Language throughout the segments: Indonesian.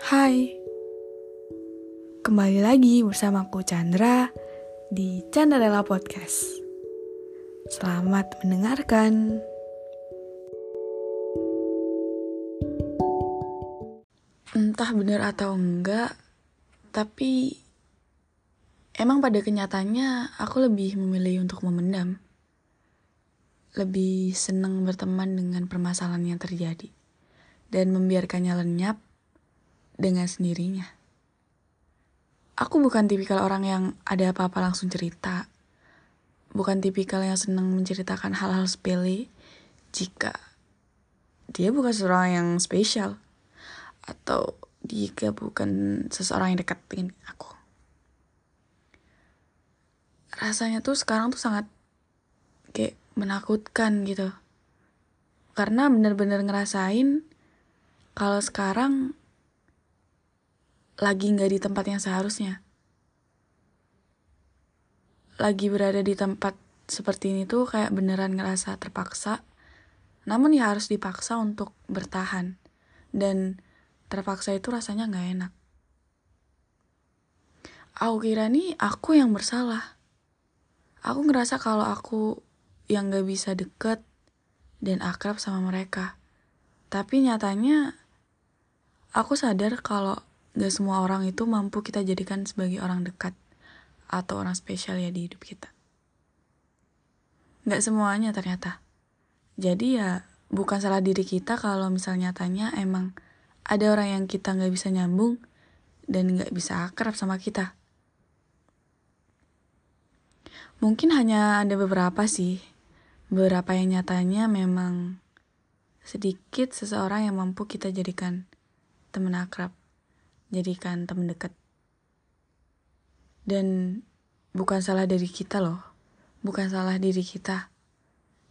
Hai, kembali lagi bersamaku Chandra di Chandralela Podcast. Selamat mendengarkan. Entah benar atau enggak, tapi emang pada kenyataannya aku lebih memilih untuk memendam. Lebih senang berteman dengan permasalahan yang terjadi dan membiarkannya lenyap dengan sendirinya. Aku bukan tipikal orang yang ada apa-apa langsung cerita. Bukan tipikal yang senang menceritakan hal-hal sepele jika dia bukan seorang yang spesial atau jika bukan seseorang yang dekat dengan aku. Rasanya tuh sekarang tuh sangat kayak menakutkan gitu. Karena bener-bener ngerasain kalau sekarang lagi nggak di tempat yang seharusnya. Lagi berada di tempat seperti ini tuh kayak beneran ngerasa terpaksa. Namun ya harus dipaksa untuk bertahan. Dan terpaksa itu rasanya nggak enak. Aku kira nih aku yang bersalah. Aku ngerasa kalau aku yang gak bisa deket dan akrab sama mereka. Tapi nyatanya aku sadar kalau gak semua orang itu mampu kita jadikan sebagai orang dekat atau orang spesial ya di hidup kita. Gak semuanya ternyata. Jadi ya bukan salah diri kita kalau misalnya tanya emang ada orang yang kita gak bisa nyambung dan gak bisa akrab sama kita. Mungkin hanya ada beberapa sih. Beberapa yang nyatanya memang sedikit seseorang yang mampu kita jadikan teman akrab jadikan teman dekat. Dan bukan salah dari kita loh, bukan salah diri kita.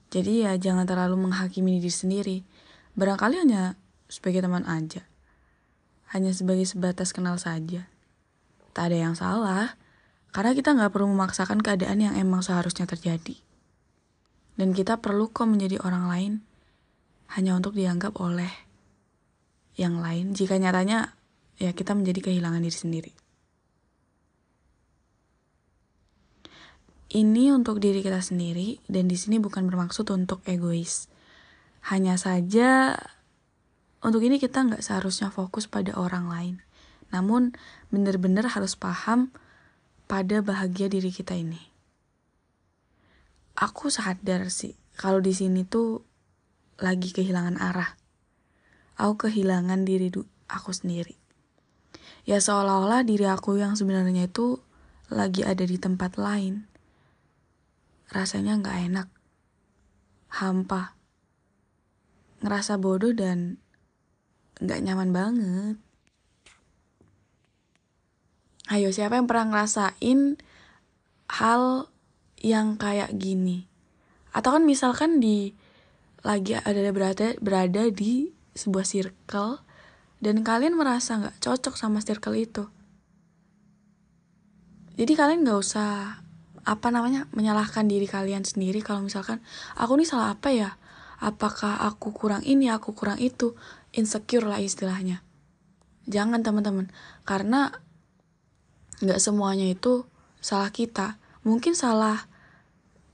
Jadi ya jangan terlalu menghakimi diri sendiri. Barangkali hanya sebagai teman aja. Hanya sebagai sebatas kenal saja. Tak ada yang salah, karena kita nggak perlu memaksakan keadaan yang emang seharusnya terjadi. Dan kita perlu kok menjadi orang lain hanya untuk dianggap oleh yang lain jika nyatanya ya kita menjadi kehilangan diri sendiri. Ini untuk diri kita sendiri dan di sini bukan bermaksud untuk egois. Hanya saja untuk ini kita nggak seharusnya fokus pada orang lain. Namun benar-benar harus paham pada bahagia diri kita ini. Aku sadar sih kalau di sini tuh lagi kehilangan arah. Aku kehilangan diri aku sendiri ya seolah-olah diri aku yang sebenarnya itu lagi ada di tempat lain. Rasanya nggak enak, hampa, ngerasa bodoh dan nggak nyaman banget. Ayo siapa yang pernah ngerasain hal yang kayak gini? Atau kan misalkan di lagi ada berada berada di sebuah circle dan kalian merasa nggak cocok sama circle itu. Jadi kalian nggak usah apa namanya menyalahkan diri kalian sendiri kalau misalkan aku nih salah apa ya? Apakah aku kurang ini, aku kurang itu? Insecure lah istilahnya. Jangan teman-teman, karena nggak semuanya itu salah kita. Mungkin salah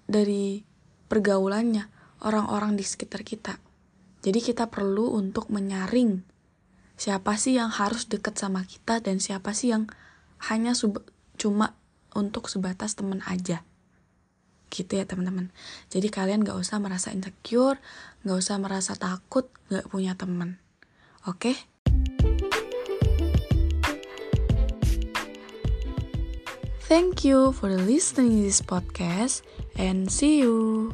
dari pergaulannya, orang-orang di sekitar kita. Jadi kita perlu untuk menyaring siapa sih yang harus deket sama kita dan siapa sih yang hanya cuma untuk sebatas temen aja gitu ya teman-teman jadi kalian gak usah merasa insecure gak usah merasa takut gak punya temen oke okay? Thank you for listening this podcast and see you.